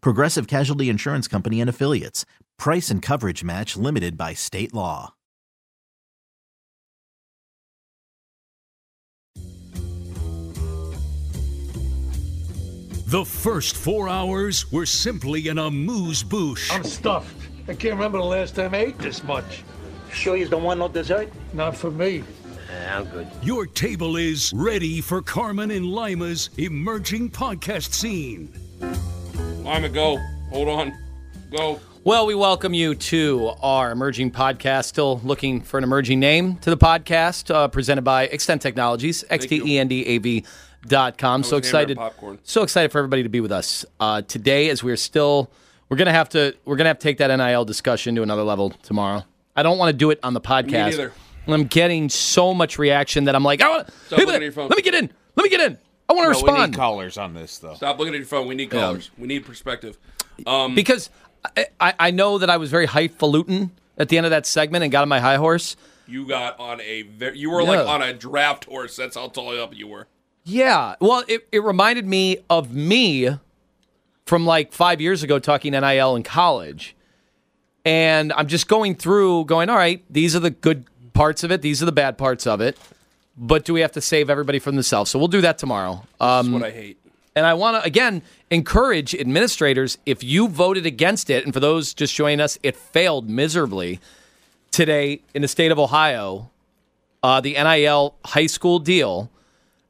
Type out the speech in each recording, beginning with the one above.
Progressive Casualty Insurance Company and Affiliates. Price and coverage match limited by state law. The first four hours were simply an amuse bouche. I'm stuffed. I can't remember the last time I ate this much. Sure you don't want no dessert? Not for me. I'm good. Your table is ready for Carmen and Lima's emerging podcast scene. Lima, go. Hold on. Go. Well, we welcome you to our emerging podcast. Still looking for an emerging name to the podcast, uh, presented by Extend Technologies, E X-T-E-N-D-A-V dot com. So excited, so excited for everybody to be with us uh, today. As we're still, we're gonna have to, we're gonna have to take that NIL discussion to another level tomorrow. I don't want to do it on the podcast. I'm getting so much reaction that I'm like, I want, Stop looking at your phone. let me get in, let me get in. I want to No, we respond need callers on this, though. Stop looking at your phone. We need callers. We need perspective. Um, because I, I, I know that I was very highfalutin at the end of that segment and got on my high horse. you got on a very, you were like on a draft horse. That's how tall up you were. Yeah. Well, it, it reminded me of me from like five years ago talking NIL in college. And I'm just going through, going, all right, these are the good parts of it, these are the bad parts of it. But do we have to save everybody from themselves? So we'll do that tomorrow. That's Um, what I hate. and I want to, again, encourage administrators if you voted against it, and for those just joining us, it failed miserably today in the state of Ohio, uh, the NIL high school deal.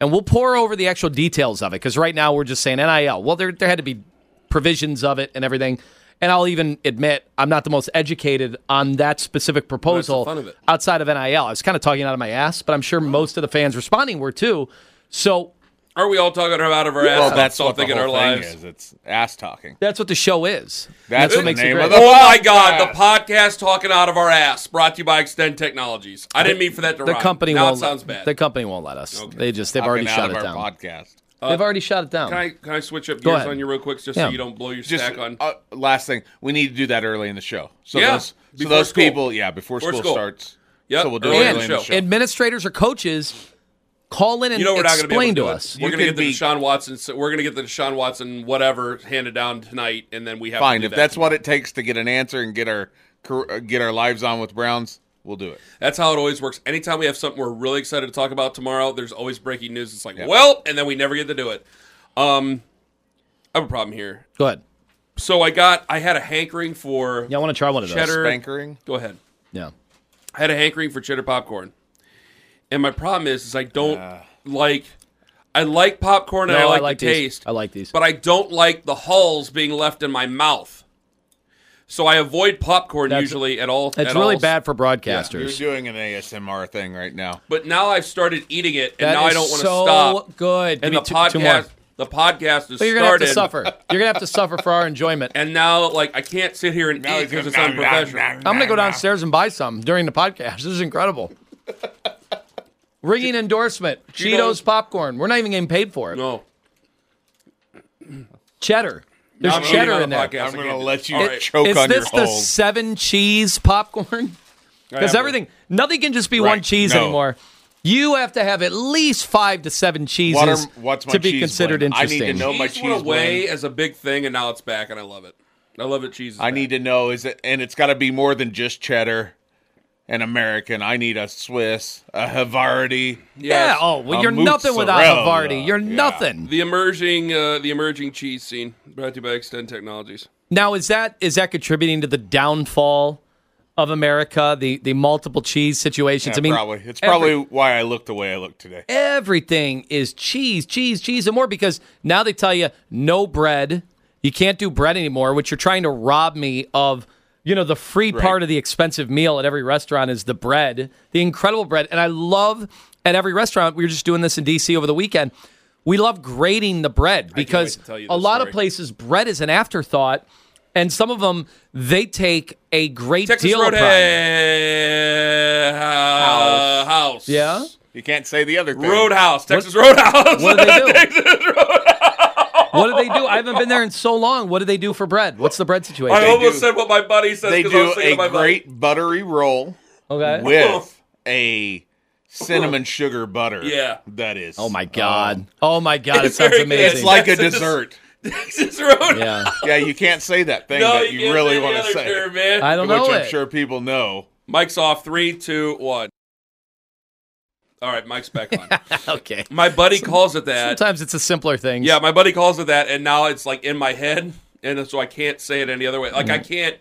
And we'll pour over the actual details of it because right now we're just saying NIL. Well, there, there had to be provisions of it and everything. And I'll even admit I'm not the most educated on that specific proposal of outside of NIL. I was kind of talking out of my ass, but I'm sure most of the fans responding were too. So Are we all talking out of our ass? Well, that's all what the thinking whole our thing lives. is. It's ass talking. That's what the show is. That's what the makes it great. of the Oh my. God! The podcast talking out of our ass, brought to you by Extend Technologies. I didn't mean for that to the rhyme. company now won't. it sounds bad. The company won't let us. Okay. They just they've Talking already out shut of it our down. podcast. They've already shot it down. can I can I switch up Go gears ahead. on you real quick, just Yeah. so you don't blow your Just stack on? uh, last thing, we need to do that early in the show. So Yeah, those, so before those school. people, yeah, before, Before school, school. starts. Yep, So we'll do early it in early the in the show. show. Administrators or coaches call in and you know we're not going to be explain able to, to do us. It. We're You going to could get the be- Deshaun Watson. so We're going to get the Deshaun Watson whatever handed down tonight, and then we have Fine, To do if that that's what it takes to get an answer and get our car- uh, get our lives on with Browns, we'll do it. That's how it always works. Anytime we have something we're really excited to talk about tomorrow, there's always breaking news. It's like, well, and then we never get to do it. Um, I have a problem here. Go ahead. So I got, I had a hankering for Yeah, I want to try one of those. cheddar. Spankering. Go ahead. Yeah. I had a hankering for cheddar popcorn, and my problem is, is I don't like. I like popcorn and No, I like, the these. taste. I like these. but I don't like the hulls being left in my mouth. So I avoid popcorn That's- usually at all. Times. It's at really all. bad for broadcasters. You're doing an ASMR thing right now. But now I've started eating it, and That now I don't want to so stop. good. And Give the me two- two more. podcast, the podcast is But you're gonna have to suffer. You're gonna have to suffer for our enjoyment. and now like I can't sit here and Now eat he's because it's going, unprofessional. I'm gonna go downstairs and buy some during the podcast. This is incredible. Ringing endorsement: Cheetos popcorn. We're not even getting paid for it. No, Cheddar. There's I'm cheddar in the there. I'm going to can't do let it. you All right. choke Is on this your the holes. seven cheese popcorn? Because have everything, nothing can just be one cheese No. anymore. You have to have at least five to seven cheeses What are- what's my to be cheese considered blend? I need to interesting. know my Cheese went cheese away blend. as a big thing, and now it's back, and I love it. I love it. Cheese. Is I back. need to know is it, and it's got to be more than just cheddar and American. I need a Swiss, a Havarti. yeah. Oh, well, you're nothing without. Havarti. You're Yeah. nothing. The emerging, uh, the emerging cheese scene, brought to you by Extend Technologies. Now is that is that contributing to the downfall of America? The the multiple cheese situations. Yeah, I mean, probably. It's every- probably why I look the way I look today. everything is cheese, cheese, cheese, and more because now they tell you no bread. You can't do bread anymore, which you're trying to rob me of. You know, the free part of the expensive meal at every restaurant is the bread, the incredible bread. And I love at every restaurant, we were just doing this in DC over the weekend. We love grading the bread because wait to tell you a this lot of places bread is an afterthought. And some of them, they take a great Texas deal of pride. Roadhouse. House. Yeah? You can't say the other thing. Roadhouse. Texas Roadhouse. What do they do? What do they do? I haven't been there in so long. What do they do for bread? What's the bread situation? I almost do- said what my buddy says. They 'cause I was do thinking a of my buddy. great buttery roll okay. with a cinnamon sugar butter. Yeah. That is. Oh my god. Um, oh my god. It It's sounds very good. amazing. It's like a Texas- dessert. Texas Roadhouse. yeah. Yeah, you can't say that thing No, that you, you, can't really say the want other to say. term, man. I don't know which I'm it. sure people know. Mike's off. Three, two, one. All right, Mike's back on. okay. My buddy calls it that. Sometimes it's a simpler thing. Yeah, my buddy calls it that, and now it's like in my head, and so I can't say it any other way. Mm-hmm. Like I can't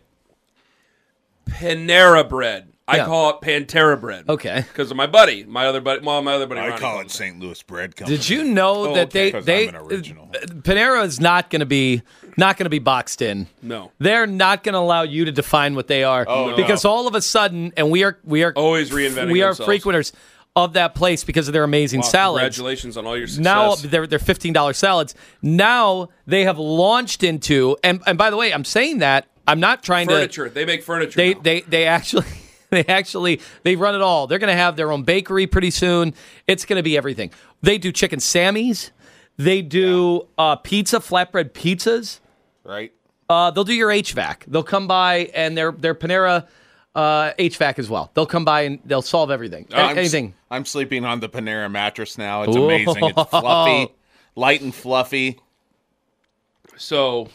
Panera bread. I Yeah. call it Pantera bread. Okay. Because of my buddy, my other buddy, well, my other buddy. I Ronnie call it St. Louis Bread Company. Did you know Oh, that okay, they 'cause they I'm an original. Panera is not going to be not going to be boxed in. No. They're not going to allow you to define what they are Oh, no. because all of a sudden and we are we are Always reinventing we are themselves. frequenters of that place because of their amazing Wow, salads. Congratulations on all your success. Now they're they're fifteen dollars salads. Now they have launched into and and by the way, I'm saying that I'm not trying to furniture. They make furniture. they now. they they actually they actually they run it all. They're going to have their own bakery pretty soon. It's going to be everything. They do chicken sammies. They do uh, pizza, flatbread pizzas. right? Uh, they'll do your HVAC. They'll come by and they're they're Panera uh, HVAC as well. They'll come by and they'll solve everything. A- I'm, anything. I'm sleeping on the Panera mattress now. It's Ooh. amazing. It's fluffy, light and fluffy. So,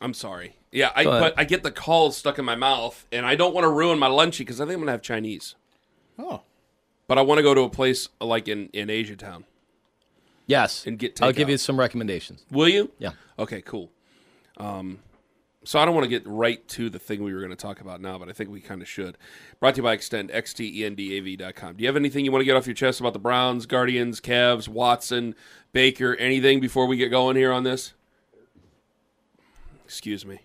I'm sorry. Yeah, I but I get the calls stuck in my mouth, and I don't want to ruin my lunchy because I think I'm gonna have Chinese. Oh, But I want to go to a place like in in Asia Town. Yes. And get I'll give takeout. you some recommendations. Will you? Yeah. Okay, cool. Um, so I don't want to get right to the thing we were going to talk about now, but I think we kind of should. Brought to you by Extend, E xtendav.com. Do you have anything you want to get off your chest about the Browns, Guardians, Cavs, Watson, Baker, anything before we get going here on this? Excuse me.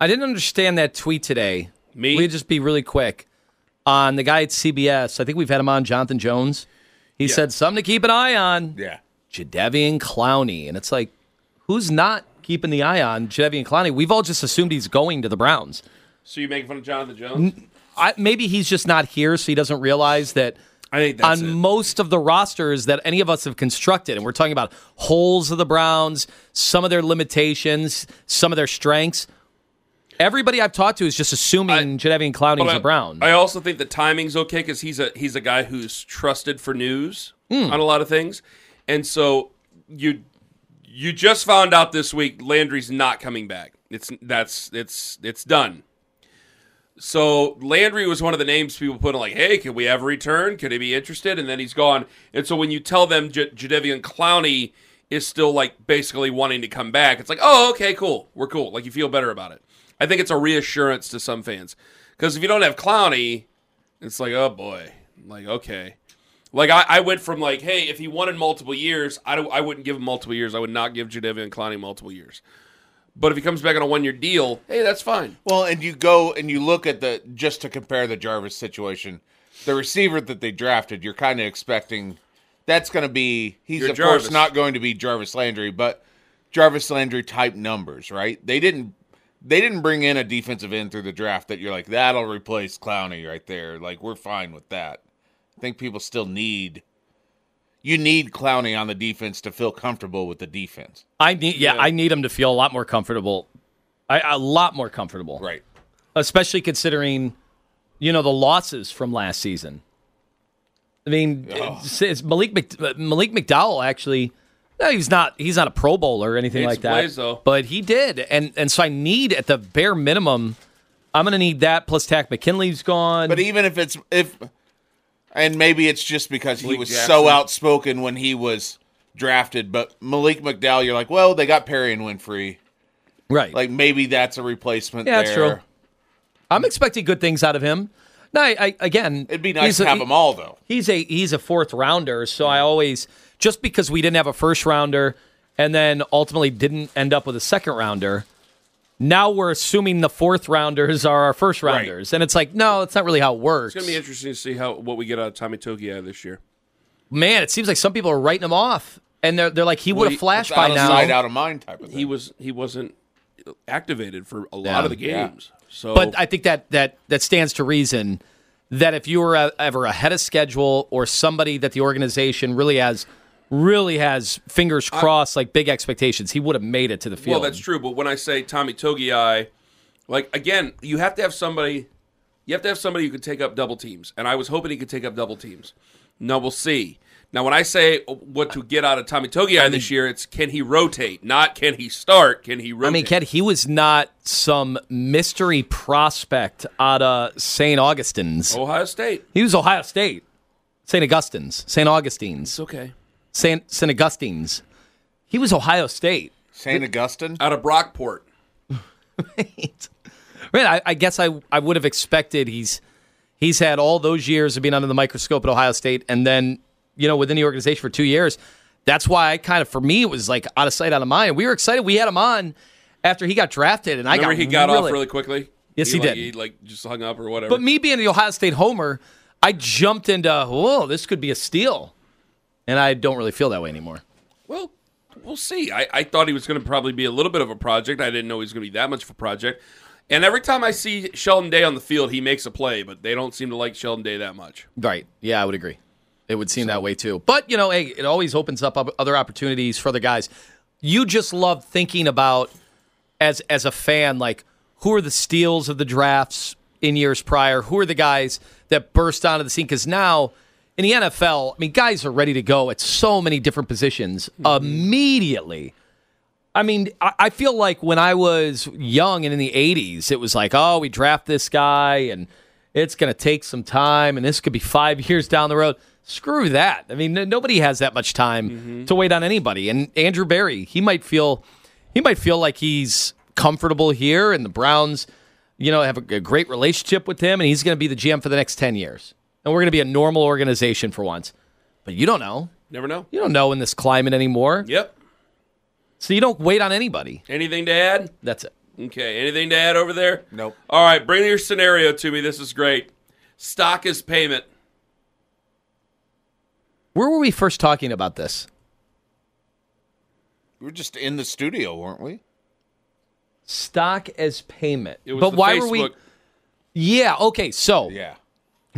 I didn't understand that tweet today. Me? We'd just be really quick on the guy at CBS. I think we've had him on, Jonathan Jones. He said something to keep an eye on. yeah. Jadeveon Clowney, and it's like, who's not keeping the eye on Jadeveon Clowney? We've all just assumed he's going to the Browns. So you making fun of Jonathan Jones? I, maybe he's just not here, so he doesn't realize that. I think on it. most of the rosters that any of us have constructed, and we're talking about holes of the Browns, some of their limitations, some of their strengths. Everybody I've talked to is just assuming Jadeveon Clowney's But I- a Brown. I also think the timing's okay because he's a he's a guy who's trusted for news Hmm. on a lot of things, and so you you just found out this week Landry's not coming back. It's that's it's it's done. So Landry was one of the names people put in like, hey, can we have a return? Could he be interested? And then he's gone. And so when you tell them J- Jadeveon Clowney is still like basically wanting to come back, it's like, oh, okay, cool, we're cool. Like you feel better about it. I think it's a reassurance to some fans because if you don't have Clowney, it's like, oh boy, like okay. Like I, I went from like, hey, if he wanted multiple years, I, don't, I wouldn't give him multiple years. I would not give Jadeveon Clowney multiple years. But if he comes back on a one year deal, hey, that's fine. Well, and you go and you look at the just to compare the Jarvis situation, the receiver that they drafted, you're kind of expecting that's going to be he's You're of Jarvis. course not going to be Jarvis Landry, but Jarvis Landry type numbers, right? They didn't they didn't bring in a defensive end through the draft that you're like that'll replace Clowney right there. Like we're fine with that. I think people still need you need Clowney on the defense to feel comfortable with the defense. I need, yeah, I need him to feel a lot more comfortable. I, a lot more comfortable, Right. especially considering, you know, the losses from last season. I mean, it's, it's Malik Mc, Malik McDowell actually. No, he's not. He's not a Pro Bowler or anything like that. plays, though. But he did, and and so I need at the bare minimum. I'm going to need that. Plus, Takk McKinley's gone. But even if it's if, and maybe it's just because he Malik was Jackson. so outspoken when he was drafted. But Malik McDowell, you're like, well, they got Perrion Winfrey. Right. Like maybe that's a replacement. Yeah, that's true. I'm expecting good things out of him. No, I, I again, It'd be nice he's to a- have them all though. He's a he's a fourth rounder, so I always just because we didn't have a first rounder and then ultimately didn't end up with a second rounder. Now we're assuming the fourth rounders are our first Right. rounders, and it's like no, it's not really how it works. It's gonna be interesting to see how what we get out of Tommy Togiai this year. Man, it seems like some people are writing him off, and they're they're like he would Well, have flashed by now. sight, out of mind type of thing. He was he wasn't activated for a lot Yeah. of the Yeah. games. So, But I think that that that stands to reason that if you were uh, ever ahead of schedule or somebody that the organization really has really has fingers crossed like big expectations, he would have made it to the field. well, that's true. But when I say Tommy Togiai, like again, you have to have somebody. You have to have somebody who can take up double teams, and I was hoping he could take up double teams. No, we'll see. Now, when I say what to get out of Tommy Togiai this year, it's can he rotate, not can he start. Can he rotate? I mean, Ken, he was not some mystery prospect out of St. Augustine's. Ohio State. He was Ohio State, St. Augustine's, St. Augustine's, It's okay. St. St. Augustine's. He was Ohio State. Saint Augustine. Out of Brockport. Man, I, I guess I I would have expected he's he's had all those years of being under the microscope at Ohio State, and then you know within the organization for two years. That's why I kind of for me it was like out of sight, out of mind. We were excited. We had him on after he got drafted, and I Remember got he got really, off really quickly. Yes, he like, did. He like just hung up or whatever. But me being the Ohio State homer, I jumped into whoa, this could be a steal, and I don't really feel that way anymore. Well, we'll see. I, I thought he was going to probably be a little bit of a project. I didn't know he was going to be that much of a project. And every time I see Sheldon Day on the field, he makes a play, but they don't seem to like Sheldon Day that much. Right. Yeah, I would agree. It would seem that way too. But, you know, hey, it always opens up other opportunities for other guys. You just love thinking about as as a fan like who are the steals of the drafts in years prior? Who are the guys that burst onto the scene cuz now in the NFL, I mean, guys are ready to go at so many different positions mm-hmm. immediately. I mean, I, I feel like when I was young and in the 80s, it was like, oh, we draft this guy and it's going to take some time and this could be five years down the road. Screw that. I mean, n- nobody has that much time mm-hmm. to wait on anybody. And Andrew Berry, he might feel he might feel like he's comfortable here and the Browns, you know, have a, a great relationship with him and he's going to be the GM for the next 10 years. And we're going to be a normal organization for once. But you don't know. Never know. You don't know in this climate anymore. Yep. So you don't wait on anybody. Anything to add? That's it. Okay. Anything to add over there? Nope. All right. Bring your scenario to me. This is great. Stock is payment. Where were we first talking about this? We were just in the studio, weren't we? Stock as payment. It was but the why Facebook. were we? Yeah. Okay. So Yeah.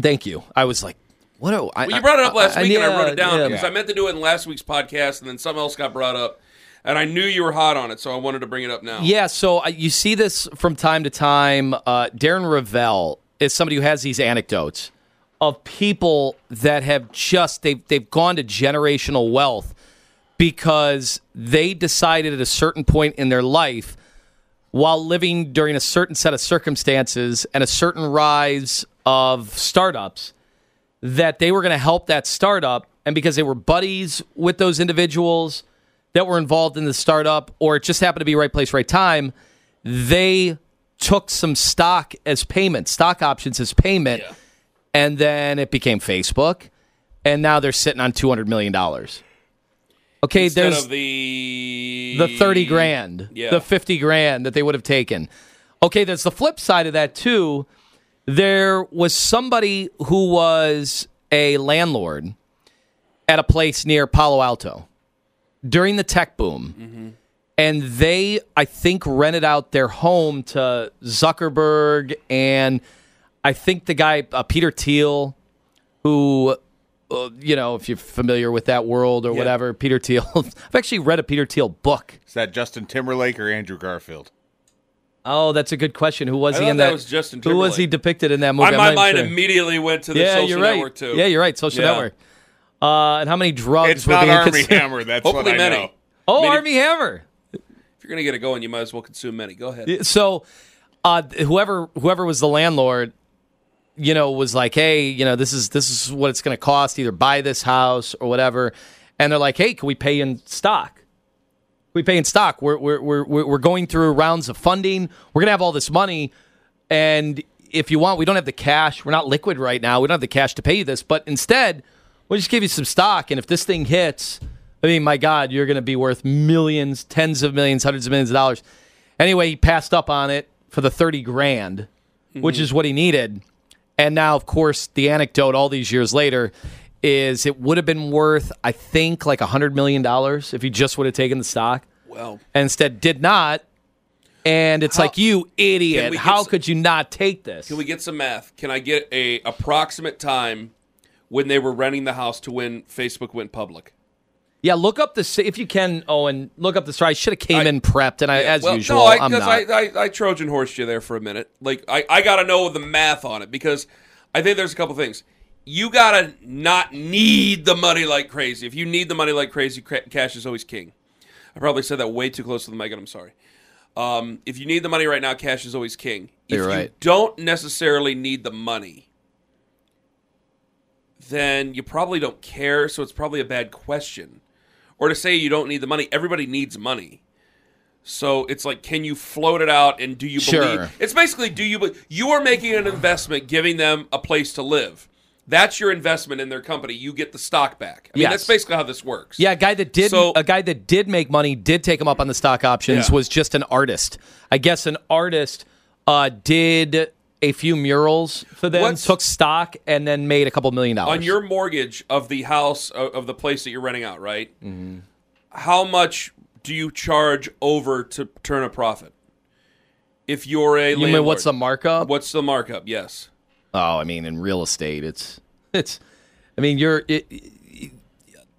Thank you. I was like, what? Do, I, Well, you brought it up last I- week, and I wrote it down yeah. because I meant to do it in last week's podcast, and then something else got brought up, and I knew you were hot on it, so I wanted to bring it up now. Yeah, so uh, you see this from time to time. Uh, Darren Rovell is somebody who has these anecdotes of people that have just they've they've gone to generational wealth because they decided at a certain point in their life while living during a certain set of circumstances and a certain rise of startups that they were going to help that startup and because they were buddies with those individuals that were involved in the startup or it just happened to be right place right time they took some stock as payment stock options as payment and then it became facebook and now they're sitting on 200 million dollars okay Instead there's of the the 30 grand, Yeah. the 50 grand that they would have taken. Okay, there's the flip side of that too. There was somebody who was a landlord at a place near Palo Alto during the tech boom. And they, I think, rented out their home to Zuckerberg and I think the guy, uh, Peter Thiel, who you know, if you're familiar with that world or whatever, Peter Thiel. I've actually read a Peter Thiel book. Is that Justin Timberlake or Andrew Garfield? Oh, that's a good question. Who was I he in that that? was Justin Who was he depicted in that movie? My, I'm my mind sure. immediately went to the yeah, social you're right. network too. Yeah, you're right. Social Yeah. network. Uh, and how many drugs It's were not being Army consumed? Hammer. That's Hopefully what I many. know. Oh, Many- Armie Hammer. If you're gonna get it going, you might as well consume many. Go ahead. So, uh, whoever whoever was the landlord, you know, was like, "Hey, you know, this is this is what it's going to cost. Either buy this house or whatever." And they're like, "Hey, can we pay in stock?" We pay in stock. We're we're we're we're going through rounds of funding. We're gonna have all this money, and if you want, we don't have the cash. We're not liquid right now. We don't have the cash to pay you this, but instead, we'll just give you some stock. And if this thing hits, I mean, my God, you're going to be worth millions, tens of millions, hundreds of millions of dollars. Anyway, he passed up on it for the 30 grand, which mm-hmm. is what he needed. And now, of course, the anecdote all these years later is it would have been worth, I think, like $100 million if he just would have taken the stock. Well, And instead did not. And it's How- like, you idiot. How some- could you not take this? can we get some math? Can I get a approximate time when they were renting the house to when Facebook went public? Yeah, look up the if you can. Owen, look up the story. I should have came I- in prepped, and I, as well, usual, no, I, I'm not. I, I, I Trojan horsed you there for a minute. Like I, I got to know the math on it because I think there's a couple things. You gotta not need the money like crazy. If you need the money like crazy, cash is always king. I probably said that way too close to the mic, and I'm sorry. Um, if you need the money right now, cash is always king. If You're you right. don't necessarily need the money, then you probably don't care. So it's probably a bad question. Or to say you don't need the money, everybody needs money. So it's like, can you float it out and do you Sure. believe? It's basically, do you be- you are making an investment, giving them a place to live. That's your investment in their company. You get the stock back. I mean, Yes. that's basically how this works. yeah, a guy that did So- a guy that did make money did take him up on the stock options Yeah. was just an artist. I guess an artist uh, did a few murals for them, What's- took stock, and then made a couple million dollars on your mortgage of the house of, of the place that you're renting out, right? Mm-hmm. How much do you charge over to turn a profit? If you're a You mean what's the markup? What's the markup? Yes. Oh, I mean, in real estate, it's it's. I mean, you're it,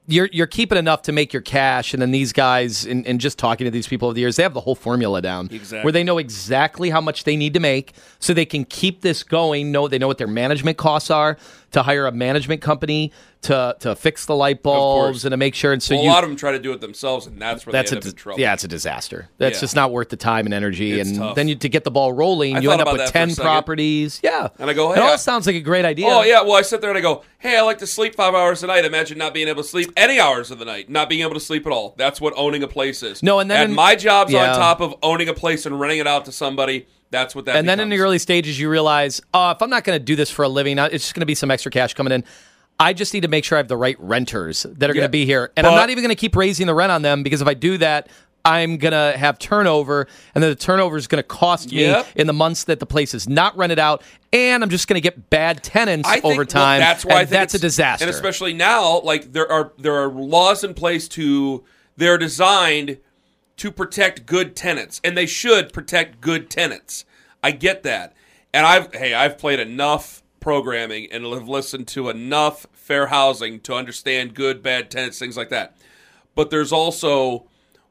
you're you're keeping enough to make your cash, and then these guys, and, and just talking to these people over the years, they have the whole formula down, Exactly. where they know exactly how much they need to make, so they can keep this going. Know they know what their management costs are to hire a management company to to fix the light bulbs and to make sure. And so Well, you, a lot of them try to do it themselves, and that's where that's a trouble. yeah, it's a disaster. That's Yeah. just not worth the time and energy. It's and tough. then you, to get the ball rolling, I you end up with that for a ten properties. Yeah, And I go, it hey, I- all sounds like a great idea. Oh yeah, well I sit there and I go, hey, I like to sleep five hours a night. Imagine not being able to sleep any hours of the night, not being able to sleep at all. That's what owning a place is. No, and then and in- my job's yeah. on top of owning a place and renting it out to somebody. That's what that. and then in the early stages, you realize, oh, if I'm not going to do this for a living, uh, it's just going to be some extra cash coming in. I just need to make sure I have the right renters that are going to be here, and I'm not even going to keep raising the rent on them because if I do that, I'm going to have turnover, and then the turnover is going to cost me Yep. in the months that the place is not rented out, and I'm just going to get bad tenants think, over well, time. that's why and I think that's a disaster. And especially now, like there are there are laws in place to they're designed to protect good tenants, and they should protect good tenants. I get that, and I've hey I've played enough programming and have listened to enough fair housing to understand good bad tenants things like that. But there's also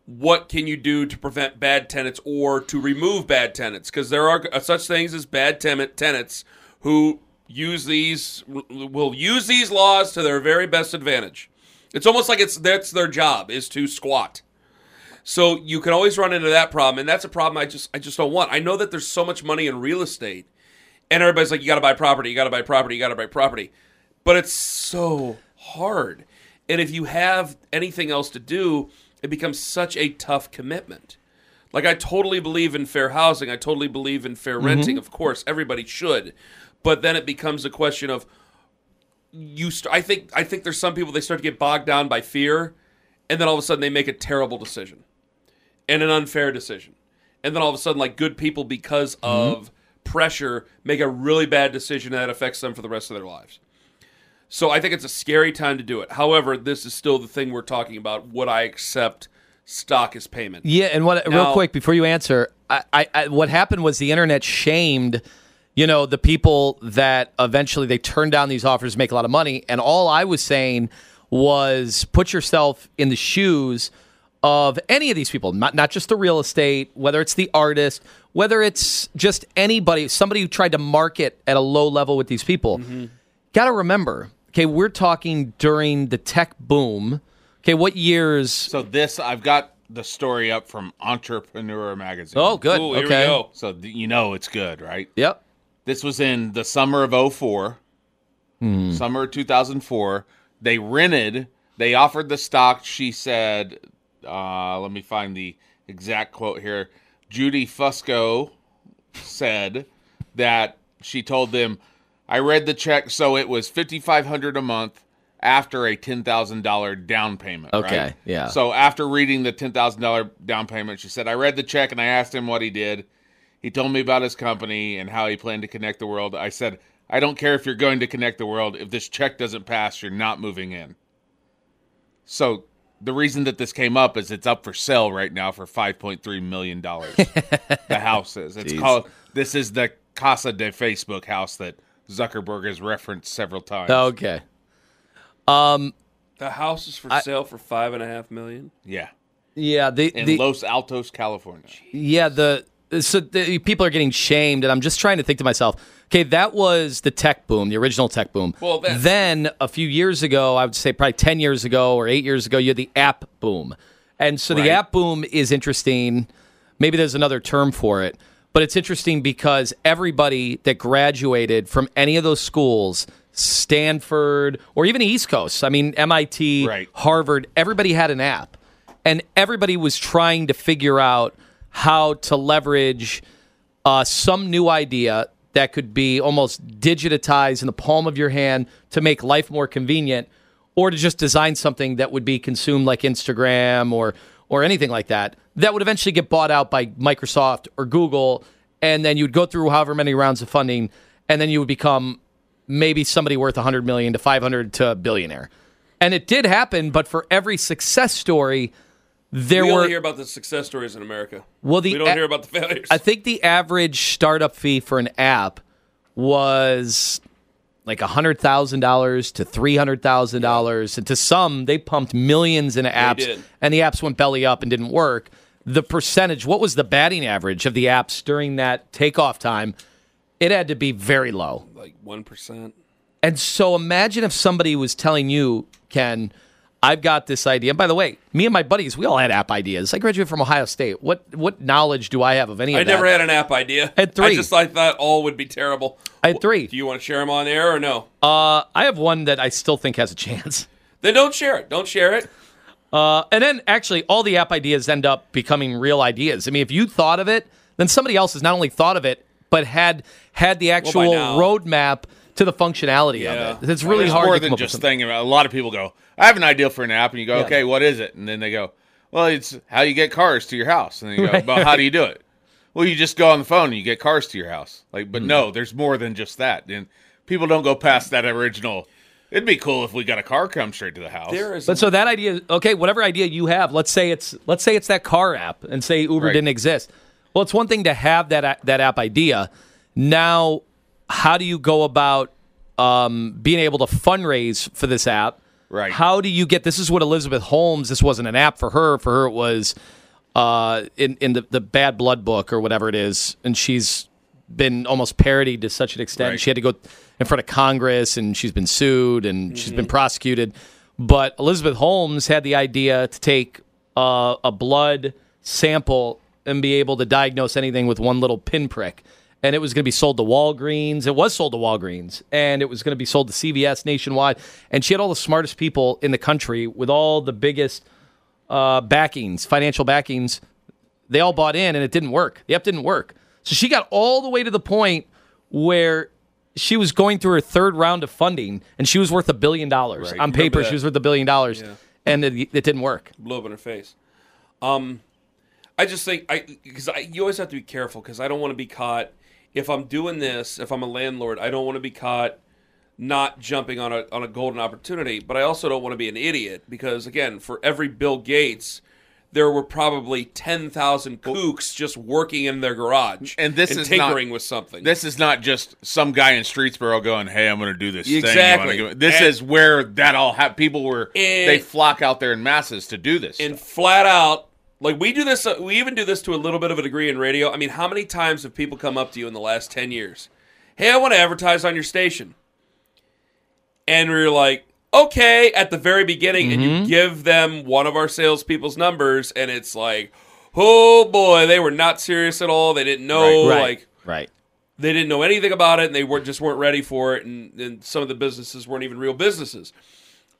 what can you do to prevent bad tenants or to remove bad tenants? Because there are such things as bad ten- tenants who use these will use these laws to their very best advantage. It's almost like it's that's their job is to squat. So you can always run into that problem, and that's a problem I just I just don't want. I know that there's so much money in real estate, and everybody's like, you got to buy property, you got to buy property, you got to buy property, but it's so hard. And if you have anything else to do, it becomes such a tough commitment. Like I totally believe in fair housing, I totally believe in fair mm-hmm. renting. Of course, everybody should, but then it becomes a question of you. St- I think I think there's some people they start to get bogged down by fear, and then all of a sudden they make a terrible decision and an unfair decision. And then all of a sudden, like good people, because mm-hmm. of pressure, make a really bad decision that affects them for the rest of their lives. So I think it's a scary time to do it. However, this is still the thing we're talking about. Would I accept stock as payment? Yeah, and what real quick before you answer, I, I, I what happened was the internet shamed, you know, the people that eventually they turned down these offers to make a lot of money, and all I was saying was put yourself in the shoes of any of these people, not not just the real estate, whether it's the artist, whether it's just anybody, somebody who tried to market at a low level with these people. Mm-hmm. Got to remember, okay, we're talking during the tech boom. Okay, what years? So this, I've got the story up from Entrepreneur Magazine. Oh, good. Ooh, here okay. we go. So th- you know it's good, right? Yep. This was in the summer of 04. Hmm. Summer of 2004. They rented, they offered the stock, she said, Uh, let me find the exact quote here. Judy Fusco said that she told them, "I read the check, so it was fifty five hundred a month." After a ten thousand dollar down payment, Okay, right? yeah. So after reading the ten thousand dollar down payment, she said, "I read the check and I asked him what he did. He told me about his company and how he planned to connect the world. I said, I don't care if you're going to connect the world. If this check doesn't pass, you're not moving in. So the reason that this came up is it's up for sale right now for five point three million dollars. the house is. It's Jeez. called. This is the Casa de Facebook house that Zuckerberg has referenced several times. Okay. Um, The house is for sale for five and a half million. Yeah, Yeah. The, in the Los Altos, California. Yeah, the so the, people are getting shamed, and I'm just trying to think to myself, okay, that was the tech boom, the original tech boom. Well, then a few years ago, I would say probably ten years ago or eight years ago, you had the app boom, and so Right. the app boom is interesting. Maybe there's another term for it, but it's interesting because everybody that graduated from any of those schools. Stanford or even East Coast. I mean, MIT, Right. Harvard, everybody had an app. And everybody was trying to figure out how to leverage uh, some new idea that could be almost digitized in the palm of your hand to make life more convenient, or to just design something that would be consumed like Instagram or or anything like that. That would eventually get bought out by Microsoft or Google, and then you'd go through however many rounds of funding, and then you would become maybe somebody worth 100 million to 500 to a billionaire. And it did happen, but for every success story, there we were only hear about the success stories in America. Well, the we don't a- hear about the failures. I think the average startup fee for an app was like hundred thousand dollars to three hundred thousand dollars, and to some they pumped millions into apps, and the apps went belly up and didn't work. The percentage, what was the batting average of the apps during that takeoff time? It had to be very low. like one percent. And so imagine if somebody was telling you, Ken, I've got this idea. And by the way, me and my buddies, we all had app ideas. I graduated from Ohio State. What what knowledge do I have of any of I that? never had an app idea. I Had three. I just I thought all would be terrible. I had three. Do you want to share them on air or no? Uh, I have one that I still think has a chance. then don't share it. Don't share it. Uh, and then actually, all the app ideas end up becoming real ideas. I mean, if you thought of it, then somebody else has not only thought of it, but had had the actual now- roadmap to the functionality Yeah. of it. It's really It's hard more to than come just something. thinking about. A lot of people go, "I have an idea for an app," and you go, Yeah. "Okay, what is it?" And then they go, "Well, it's how you get cars to your house." And then you go, Right, "Well, how do you do it?" Well, you just go on the phone and you get cars to your house. Like, but hmm. no, there's more than just that. And people don't go past that original. It'd be cool if we got a car come straight to the house. There is But so that idea, okay, whatever idea you have, let's say it's let's say it's that car app, and say Uber Right. didn't exist. Well, it's one thing to have that that app idea. Now, how do you go about um, being able to fundraise for this app? Right. How do you get? This is what Elizabeth Holmes. This wasn't an app for her. For her, it was uh, in in the the Bad Blood book or whatever it is, and she's been almost parodied to such an extent. Right. She had to go in front of Congress, and she's been sued, and she's been prosecuted. But Elizabeth Holmes had the idea to take uh, a blood sample and be able to diagnose anything with one little pinprick. And it was going to be sold to Walgreens. It was sold to Walgreens, and it was going to be sold to CVS nationwide. And she had all the smartest people in the country with all the biggest uh, backings, financial backings. They all bought in, and it didn't work. The app didn't work. So she got all the way to the point where she was going through her third round of funding, and she was worth a billion dollars Right. on paper. She was worth a billion dollars, and it, it didn't work. blew up in her face. Um, I just think I because I, you always have to be careful because I don't want to be caught if I'm doing this. If I'm a landlord, I don't want to be caught not jumping on a on a golden opportunity. But I also don't want to be an idiot because again, for every Bill Gates. There were probably ten thousand kooks just working in their garage And this is not- tinkering with something. This is not just some guy in Streetsboro going, "Hey, I'm going to do this thing." Exactly. go-" This And- is where that all ha- people were. And- they flock out there in masses to do this. and flat out like we do this uh, we even do this to a little bit of a degree in radio. I mean how many times have people come up to you in the last 10 years? Hey i want to advertise on your station. And we're like okay at the very beginning and Mm-hmm. you give them one of our salespeople's numbers and it's like oh boy they were not serious at all. They didn't know right, like right. they didn't know anything about it and they were just weren't ready for it and, and some of the businesses weren't even real businesses.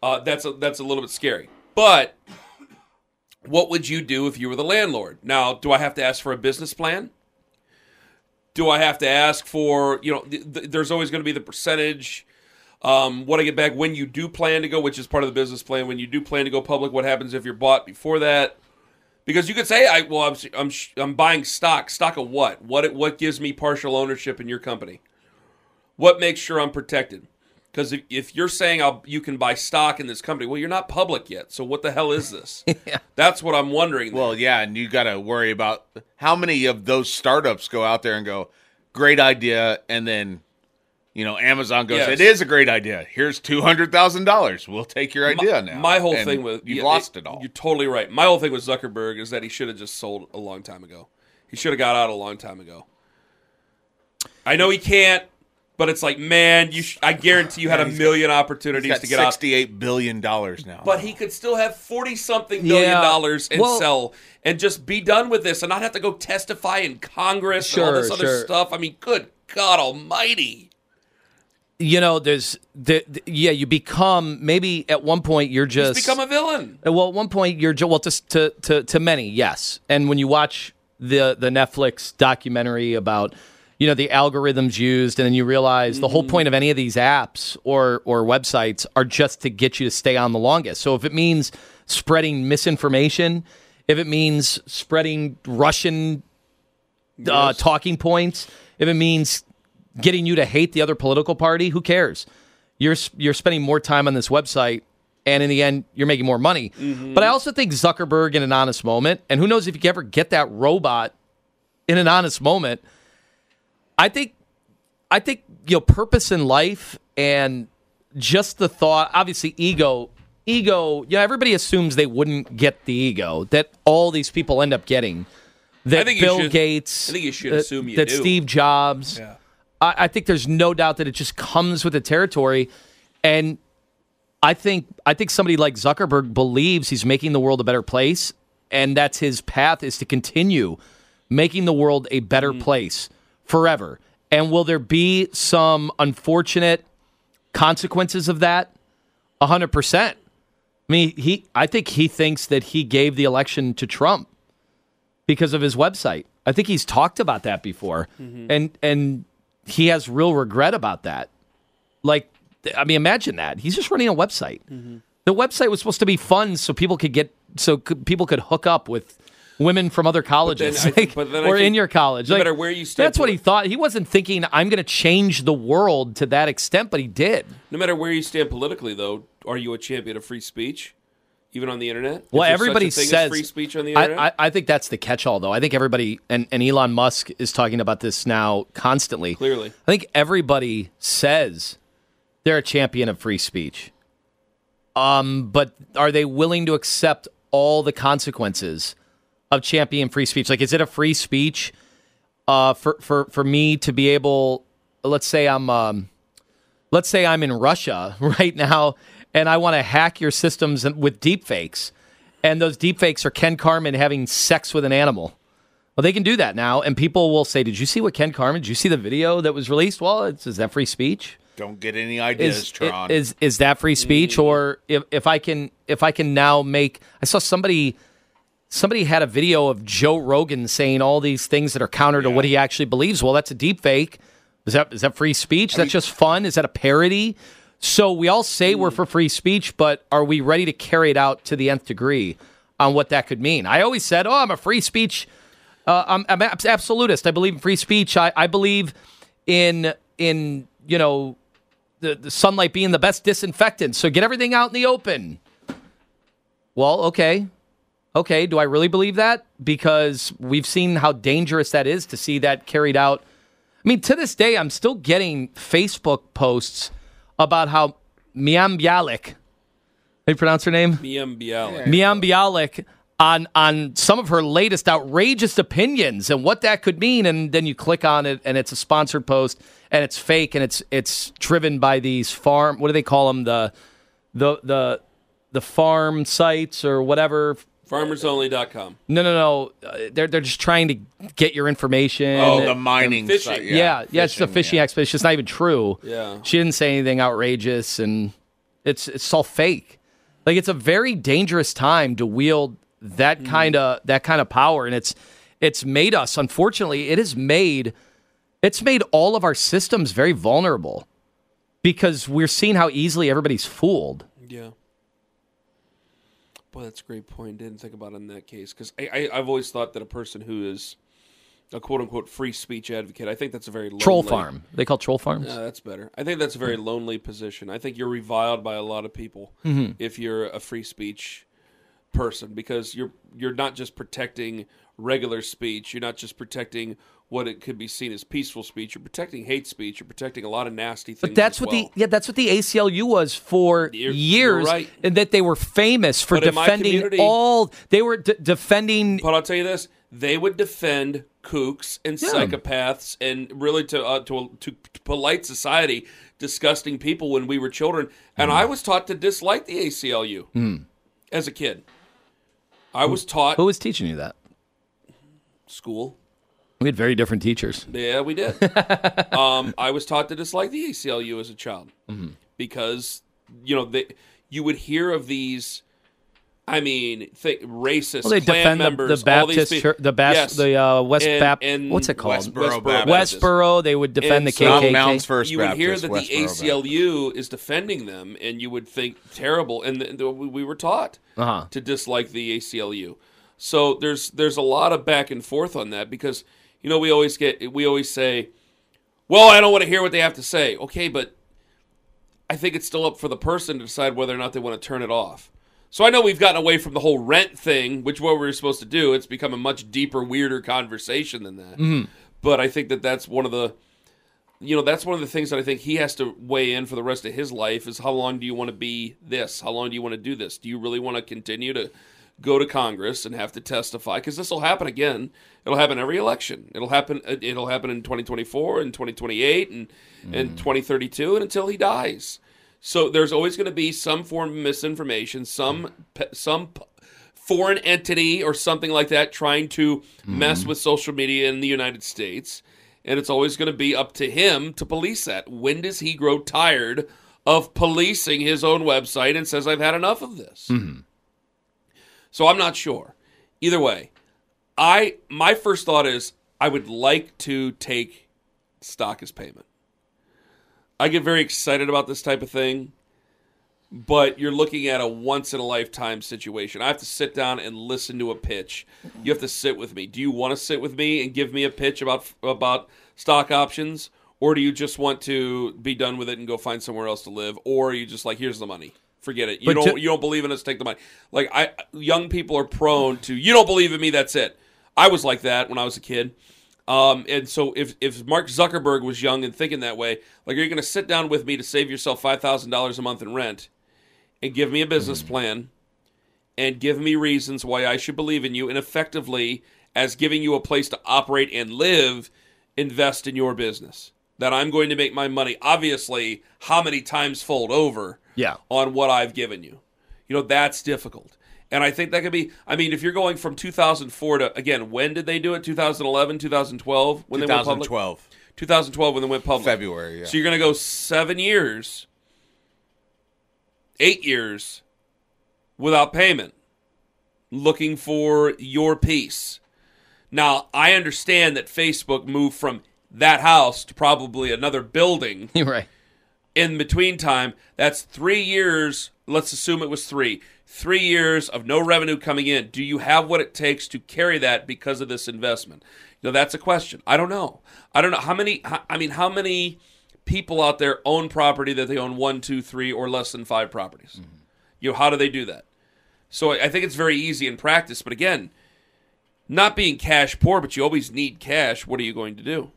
Uh, that's a, that's a little bit scary. But what would you do if you were the landlord? Now, do I have to ask for a business plan? Do I have to ask for, you know, th- th- there's always going to be the percentage. Um, what I get back when you do plan to go, which is part of the business plan. When you do plan to go public, what happens if you're bought before that? Because you could say, "I well, I'm I'm, I'm buying stock. Stock of what? What what gives me partial ownership in your company? What makes sure I'm protected? Because if, if you're saying I'll, you can buy stock in this company, well, you're not public yet. So what the hell is this? That's what I'm wondering. Well, yeah, and you got to worry about how many of those startups go out there and go, "Great idea," and then, you know, Amazon goes, Yes. "It is a great idea. Here's two hundred thousand dollars. We'll take your idea now." My whole And thing with you've yeah, lost it all. You're totally right. My whole thing with Zuckerberg is that he should have just sold a long time ago. He should have got out a long time ago. I know he can't, but it's like, man, you. Sh- I guarantee you had a million He's opportunities got to get out. sixty-eight billion dollars now. But he could still have forty something billion Yeah. dollars and Well- sell and just be done with this and not have to go testify in Congress and all Sure, this other sure. stuff. I mean, good God Almighty! You know, there's the, the- yeah, you become maybe at one point you're He's just become a villain. Uh, Well, at one point you're ju- well to to to, to many, yes. And when you watch the the Netflix documentary about you know the algorithms used, and then you realize the whole point of any of these apps or or websites are just to get you to stay on the longest. So if it means spreading misinformation, if it means spreading Russian uh, talking points, if it means getting you to hate the other political party, who cares? You're you're spending more time on this website, and in the end, you're making more money. But I also think Zuckerberg, in an honest moment, and who knows if you ever get that robot in an honest moment. I think, I think you know, purpose in life and just the thought. Obviously, ego. Ego, you know, everybody assumes they wouldn't get the ego that all these people end up getting. That Bill should- Gates, I think you should that, assume you that do. Steve Jobs. I, I think there's no doubt that it just comes with the territory, and I think I think somebody like Zuckerberg believes he's making the world a better place, and that's his path is to continue making the world a better Mm. place forever. And will there be some unfortunate consequences of that? A hundred percent. I mean, he. I think he thinks that he gave the election to Trump because of his website. I think he's talked about that before, mm-hmm. and and he has real regret about that. Like, I mean, imagine that he's just running a website. Mm-hmm. The website was supposed to be fun, so people could get so people could hook up with women from other colleges, I like, but then I or in your college. no Like, matter where you stand that's what he thought. He wasn't thinking I'm going to change the world to that extent, but he did. No matter where you stand politically, though, are you a champion of free speech, even on the internet? Well, everybody such a thing as says free speech on the I, internet. I, I think that's the catch-all, though. I think everybody and, and Elon Musk is talking about this now constantly. Clearly. I think everybody says they're a champion of free speech. Um, but are they willing to accept all the consequences of champion free speech? Like, is it a free speech uh, for for for me to be able? Let's say I'm um, let's say I'm in Russia right now and I want to hack your systems with deepfakes, and those deepfakes are Ken Carmen having sex with an animal. Well, they can do that now, and people will say, "Did you see what Ken Carmen? Did you see the video that was released?" Well, it's, is that free speech? Don't get any ideas, Is, Tron. is is that free speech, or if if I can if I can now make? I saw somebody somebody had a video of Joe Rogan saying all these things that are counter to what he actually believes. Well, that's a deep fake. Is that is that free speech? That's just fun. Is that a parody? So we all say we're for free speech, but are we ready to carry it out to the nth degree on what that could mean? I always said, "Oh, I'm a free speech. Uh, I'm, I'm absolutist. I believe in free speech. I, I believe in in you know the, the sunlight being the best disinfectant. So get everything out in the open." Well, okay. Okay, do I really believe that? Because we've seen how dangerous that is to see that carried out. I mean, to this day, I'm still getting Facebook posts about how Mayim Bialik, how do you pronounce her name? Mayim Bialik. Mayim Bialik on on some of her latest outrageous opinions and what that could mean, and then you click on it, and it's a sponsored post, and it's fake, and it's it's driven by these farm. What do they call them? The the the the farm sites or whatever. FarmersOnly.com. No, no, no. Uh, they're they're just trying to get your information. oh, the mining fishing. site, yeah, yeah, it's a fishing yeah. expedition. It's not even true. Yeah. she didn't say anything outrageous, and it's it's all fake. Like it's a very dangerous time to wield that kind of that kind of power, and it's it's made us. Unfortunately, it has made it's made all of our systems very vulnerable because we're seeing how easily everybody's fooled. Yeah. Boy, that's a great point. Didn't think about it in that case because I, I, I've always thought that a person who is a quote unquote free speech advocate, I think that's a very lonely, Troll farm. They call troll farms. Yeah, that's better. I think that's a very lonely position. I think you're reviled by a lot of people Mm-hmm. if you're a free speech person because you're you're not just protecting regular speech. You're not just protecting what it could be seen as peaceful speech. You're protecting hate speech. You're protecting a lot of nasty things. But that's what well. the yeah that's what the ACLU was for You're- years, right. and that they were famous for But defending all. They were d- defending. But I'll tell you this: they would defend kooks and Yeah. psychopaths and really to uh, to, to polite society, disgusting people when we were children. And Hmm. I was taught to dislike the ACLU as a kid. I was taught Who was teaching you that? School. We had very different teachers. Yeah, we did. um, I was taught to dislike the ACLU as a child Mm-hmm. because you know they, you would hear of these. I mean, th- racist Well, they defend the, members, the all these Baptist pe- church, the Bas- Yes. the uh, West And- Bap- and What's it called? Westboro Westboro Baptist. Westboro. They would defend And the so- KKK. Mounds First you would hear that Westboro the Baptist. ACLU is defending them, and you would think terrible. And th- th- we were taught Uh-huh. to dislike the ACLU. So there's there's a lot of back and forth on that because you know we always get we always say, well, I don't want to hear what they have to say. Okay, but I think it's still up for the person to decide whether or not they want to turn it off. So I know we've gotten away from the whole rent thing, which what we're supposed to do. It's become a much deeper, weirder conversation than that. Mm-hmm. But I think that that's one of the you know that's one of the things that I think he has to weigh in for the rest of his life is how long do you want to be this? How long do you want to do this? Do you really want to continue to go to Congress and have to testify? Because this will happen again. It'll happen every election. It'll happen. Uh, it'll happen in 2024 and 2028 and and mm-hmm. 2032 and until he dies. So there's always going to be some form of misinformation, some mm. pe- some foreign entity or something like that trying to mm-hmm. mess with social media in the United States. And it's always going to be up to him to police that. When does he grow tired of policing his own website and says, I've had enough of this? Mm-hmm. So I'm not sure. Either way, I my first thought is I would like to take stock as payment. I get very excited about this type of thing, but you're looking at a once in a lifetime situation. I have to sit down and listen to a pitch. You have to sit with me. Do you want to sit with me and give me a pitch about about stock options, or do you just want to be done with it and go find somewhere else to live, or are you just like, here's the money, forget it. You But don't to- you don't believe in us, take the money. Like I, young people are prone to you don't believe in me, that's it. I was like that when I was a kid. Um, and so if, if Mark Zuckerberg was young and thinking that way, like, are you going to sit down with me to save yourself $5,000 a month in rent and give me a business plan and give me reasons why I should believe in you and effectively, as giving you a place to operate and live, invest in your business? That I'm going to make my money, obviously, how many times fold over Yeah. on what I've given you. You know, that's difficult. And I think that could be, I mean, if you're going from 2004 to, again, when did they do it? 2011, 2012? When they went public? 2012. 2012 when they went public. February, yeah. So you're going to go seven years, eight years without payment, looking for your piece. Now, I understand that Facebook moved from that house to probably another building right. In between time. That's three years. Let's assume it was three. Three years of no revenue coming in. Do you have what it takes to carry that because of this investment? You know, that's a question. I don't know. I don't know how many. I mean, how many people out there own property that they own one, two, three, or less than five properties? Mm-hmm. You know, how do they do that? So I I think it's very easy in practice. But again, not being cash poor, but you always need cash. What are you going to do?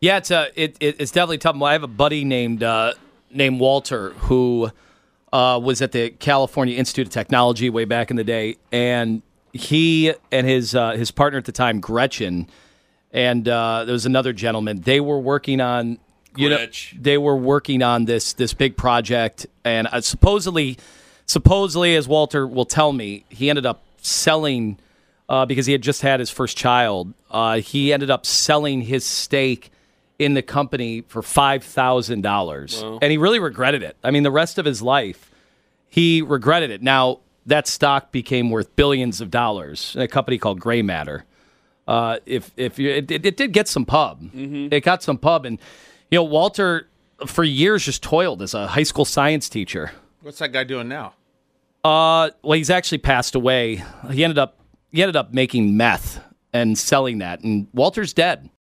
Yeah, it's a it, it it's definitely tough. I have a buddy named uh, named Walter who uh, was at the California Institute of Technology way back in the day, and he and his uh, his partner at the time, Gretchen, and uh, there was another gentleman. They were working on you know they were working on this this big project, and uh, supposedly supposedly, as Walter will tell me, he ended up selling uh, because he had just had his first child. Uh, he ended up selling his stake in the company for five thousand dollars, and he really regretted it. I mean, the rest of his life, he regretted it. Now, that stock became worth billions of dollars. A company called Gray Matter. Uh, if if you, it, it, did get some pub, it got some pub, and you know Walter for years just toiled as a high school science teacher. What's that guy doing now? Uh, well, he's actually passed away. He ended up he ended up making meth and selling that, and Walter's dead.